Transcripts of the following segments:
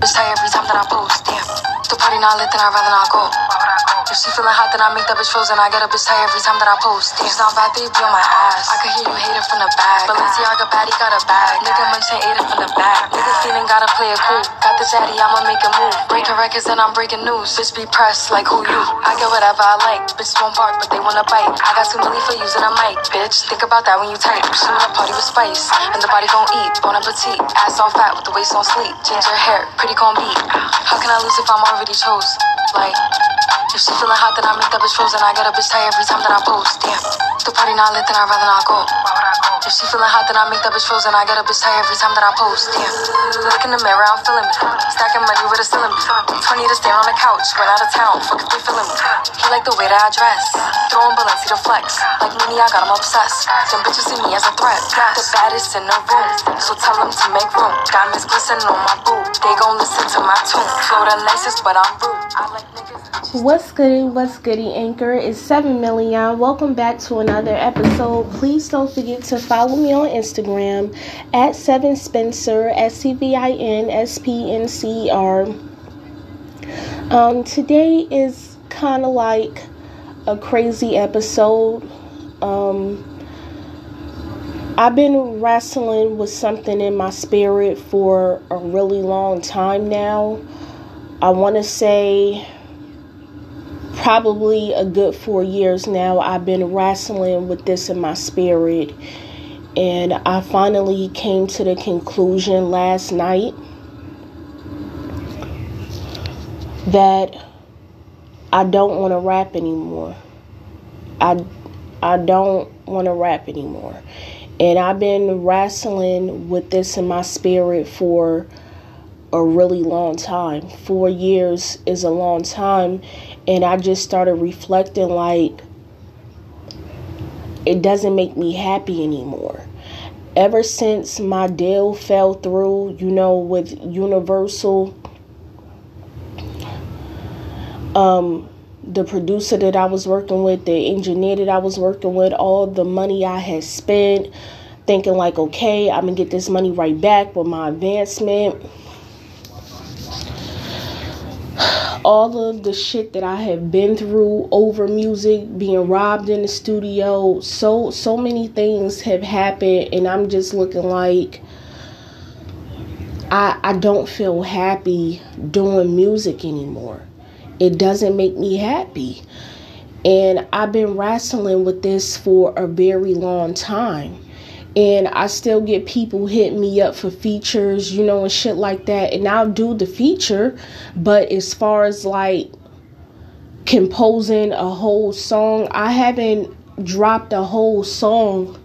Bitch tight every time that I post. Damn. The party not lit, then I'd rather not go. If she feeling hot, then I make that bitch frozen. I get a bitch tight every time that I post. Damn. It's not bad, they be on my ass. I can hear you hating from the back. Balenciaga baddie got a bag. Nigga munching ate it from the back. Nigga feeling gotta play it cool. I'ma make a move. Breaking records and I'm breaking news. Bitch be pressed like who you? I get whatever I like. Bitches won't bark, but they wanna bite. I got too many for using a mic. Bitch, think about that when you type. She wanna party with spice. And the body gon' eat. Bon appetit. Ass on fat with the waist on sleep. Ginger hair, pretty gon' beat. How can I lose if I'm already chose? Like, if she feeling hot, then I make that bitch frozen. I get a bitch tight every time that I post. Damn. The party not lit, then I'd rather not go. If she feeling hot, then I make that bitch frozen. I get a bitch tight every time that I post. Damn. Look in the mirror, I'm feeling me. Stacking money with a ceiling me. 20 to stay on the couch. Went out of town, fuck if they feeling me. He like the way that I dress. Throwing bullets, to flex. Like Nene, I got him obsessed. Them bitches see me as a threat. The baddest in the room. So tell them to make room. Diamonds glistening on my boot. They gon' listen to my tune. Flow the nicest, but I'm rude. I. What's goody? What's goody? Anchor is seven million. Welcome back to another episode. Please don't forget to follow me on Instagram at seven Spencer S C V I N S P N C R. Um, today is kind of like a crazy episode. Um, I've been wrestling with something in my spirit for a really long time now. I want to say probably a good four years now, I've been wrestling with this in my spirit. And I finally came to the conclusion last night that I don't want to rap anymore. I, I don't want to rap anymore. And I've been wrestling with this in my spirit for a really long time. Four years is a long time. And I just started reflecting like, it doesn't make me happy anymore. Ever since my deal fell through, you know, with Universal, um, the producer that I was working with, the engineer that I was working with, all the money I had spent, thinking like, okay, I'm gonna get this money right back with my advancement all of the shit that I have been through over music, being robbed in the studio, so so many things have happened and I'm just looking like I I don't feel happy doing music anymore. It doesn't make me happy. And I've been wrestling with this for a very long time and I still get people hit me up for features, you know, and shit like that. And I'll do the feature, but as far as like composing a whole song, I haven't dropped a whole song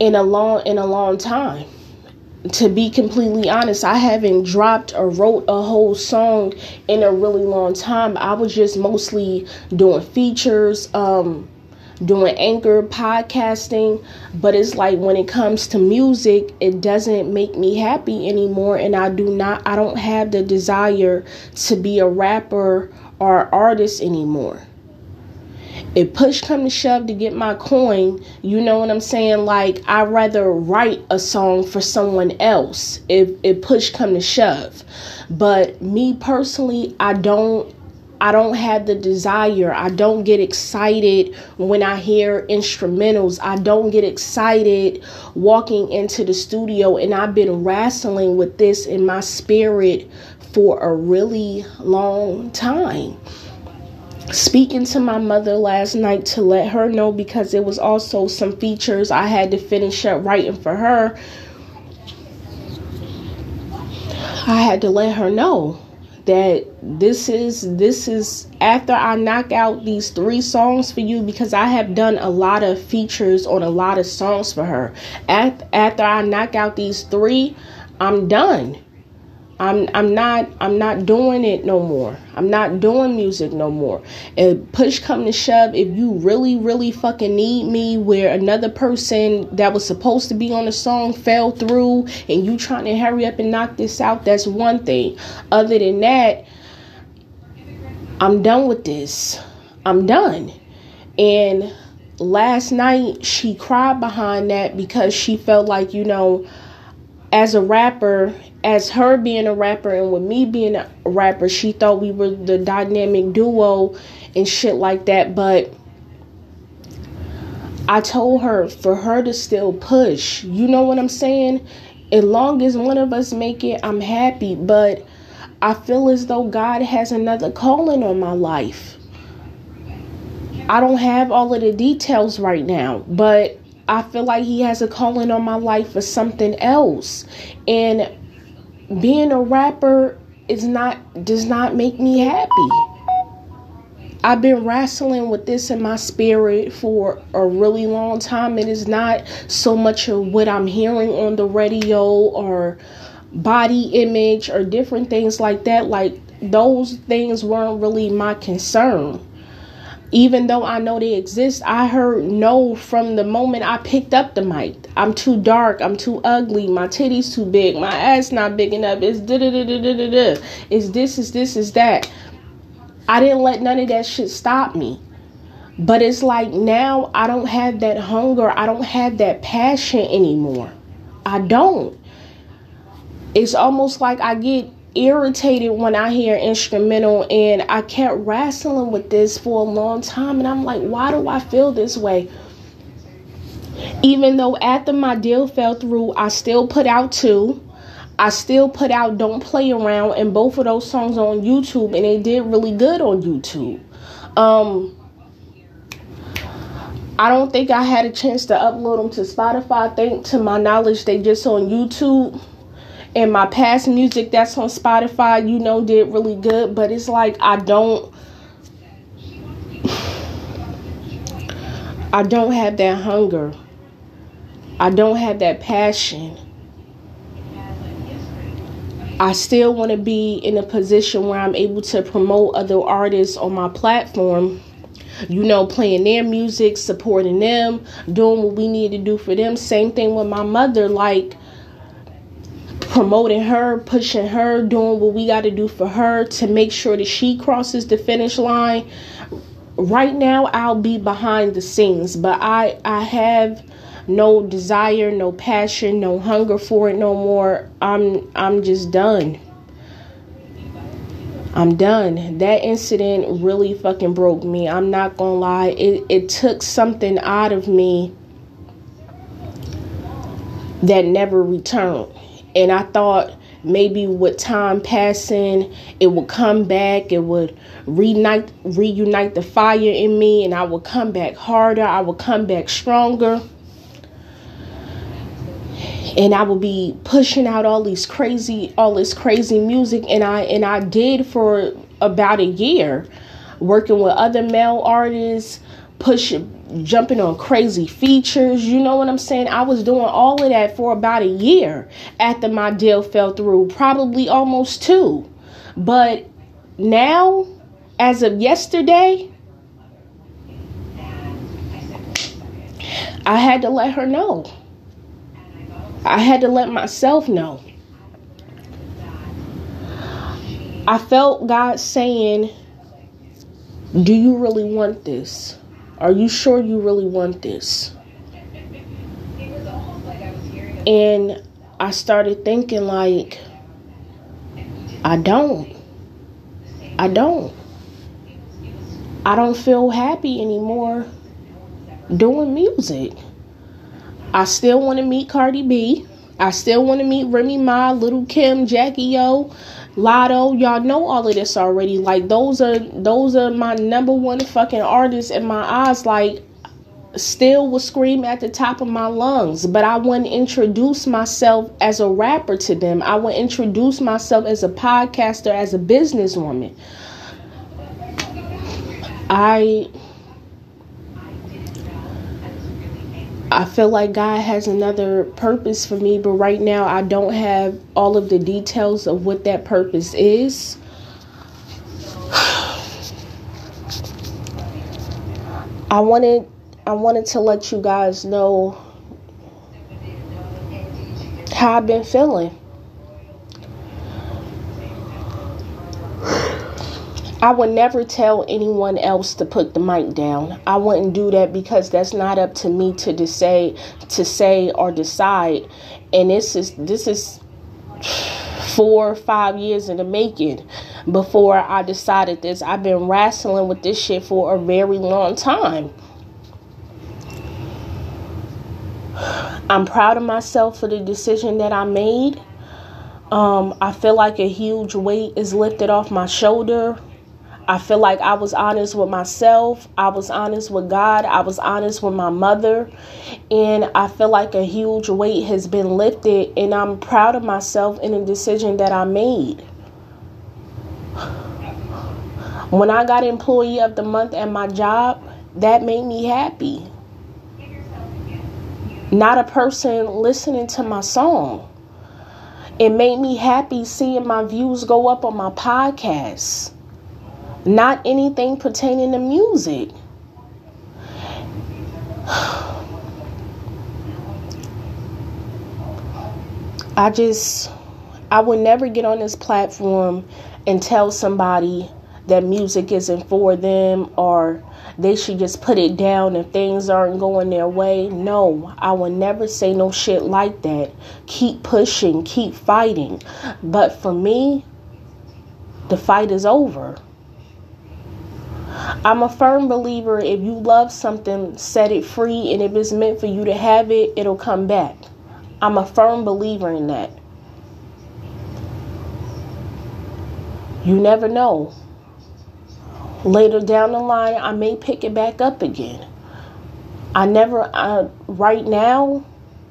in a long in a long time. To be completely honest, I haven't dropped or wrote a whole song in a really long time. I was just mostly doing features, um doing anchor podcasting but it's like when it comes to music it doesn't make me happy anymore and i do not i don't have the desire to be a rapper or artist anymore. If push come to shove to get my coin you know what i'm saying? Like i'd rather write a song for someone else if, if push come to shove. But me personally i don't I don't have the desire. I don't get excited when I hear instrumentals. I don't get excited walking into the studio. And I've been wrestling with this in my spirit for a really long time. Speaking to my mother last night to let her know because it was also some features I had to finish up writing for her. I had to let her know that this is this is after I knock out these three songs for you because I have done a lot of features on a lot of songs for her. After I knock out these three, I'm done. I'm I'm not I'm not doing it no more. I'm not doing music no more. And push come to shove, if you really really fucking need me, where another person that was supposed to be on the song fell through, and you trying to hurry up and knock this out, that's one thing. Other than that, I'm done with this. I'm done. And last night she cried behind that because she felt like you know as a rapper, as her being a rapper and with me being a rapper, she thought we were the dynamic duo and shit like that. But I told her for her to still push. You know what I'm saying? As long as one of us make it, I'm happy. But I feel as though God has another calling on my life. I don't have all of the details right now, but I feel like He has a calling on my life for something else. And being a rapper is not does not make me happy. I've been wrestling with this in my spirit for a really long time. It is not so much of what I'm hearing on the radio or body image or different things like that. Like, those things weren't really my concern. Even though I know they exist, I heard no from the moment I picked up the mic. I'm too dark. I'm too ugly. My titties too big. My ass not big enough. It's da da da da da da da. It's this, is this, is that I didn't let none of that shit stop me. But it's like now I don't have that hunger. I don't have that passion anymore. I don't. It's almost like I get irritated when I hear instrumental and I kept wrestling with this for a long time and I'm like, why do I feel this way? Even though after my deal fell through, I still put out two. I still put out Don't Play Around and both of those songs on YouTube and they did really good on YouTube. Um I don't think I had a chance to upload them to Spotify. I think to my knowledge they just on YouTube. And my past music that's on Spotify, you know, did really good, but it's like I don't I don't have that hunger. I don't have that passion. I still want to be in a position where I'm able to promote other artists on my platform. You know, playing their music, supporting them, doing what we need to do for them. Same thing with my mother, like promoting her, pushing her, doing what we got to do for her to make sure that she crosses the finish line. Right now, I'll be behind the scenes, but I I have no desire, no passion, no hunger for it no more. I'm I'm just done. I'm done. That incident really fucking broke me. I'm not gonna lie. It it took something out of me that never returned. And I thought maybe with time passing it would come back it would reunite reunite the fire in me and i would come back harder i would come back stronger. And I would be pushing out all these crazy all this crazy music and I and I did for about a year working with other male artists pushing jumping on crazy features you know what I'm saying I was doing all of that for about a year after my deal fell through probably almost two but now as of yesterday I had to let her know I had to let myself know. I felt God saying, Do you really want this? Are you sure you really want this? And I started thinking, like, I don't. I don't. I don't feel happy anymore doing music. I still want to meet Cardi B. I still want to meet Remy Ma, Lil Kim, Jackie O, Latto. Y'all know all of this already. Like those are those are my number one fucking artists in my eyes. Like still will scream at the top of my lungs, but I wouldn't introduce myself as a rapper to them. I would introduce myself as a podcaster, as a businesswoman. I I feel like God has another purpose for me, but right now I don't have all of the details of what that purpose is. I wanted I wanted to let you guys know how I've been feeling. I would never tell anyone else to put the mic down. I wouldn't do that because that's not up to me to say to say or decide. And this is this is four or five years in the making before I decided this. I've been wrestling with this shit for a very long time. I'm proud of myself for the decision that I made. Um, I feel like a huge weight is lifted off my shoulder. I feel like I was honest with myself. I was honest with God. I was honest with my mother. And I feel like a huge weight has been lifted. And I'm proud of myself in the decision that I made. When I got Employee of the Month at my job, that made me happy. Not a person listening to my song. It made me happy seeing my views go up on my podcast not anything pertaining to music. I just, I would never get on this platform and tell somebody that music isn't for them or they should just put it down if things aren't going their way. No, I will never say no shit like that. Keep pushing, keep fighting. But for me, the fight is over. I'm a firm believer if you love something, set it free, and if it's meant for you to have it, it'll come back. I'm a firm believer in that. You never know. Later down the line, I may pick it back up again. I never, uh, right now,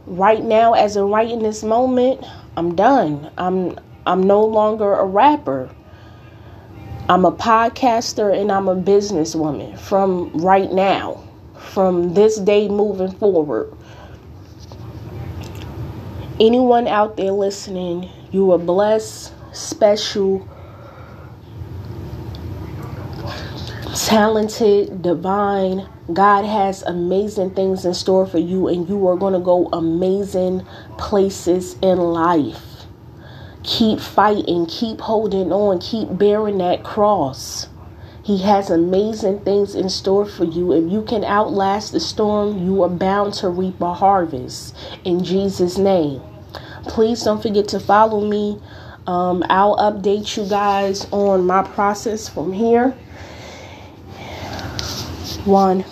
right now, as of right in this moment, I'm done. I'm, I'm no longer a rapper. I'm a podcaster and I'm a businesswoman from right now, from this day moving forward. Anyone out there listening, you are blessed, special, talented, divine. God has amazing things in store for you, and you are going to go amazing places in life keep fighting, keep holding on, keep bearing that cross. He has amazing things in store for you. If you can outlast the storm, you are bound to reap a harvest. In Jesus' name. Please don't forget to follow me. Um, I'll update you guys on my process from here. One.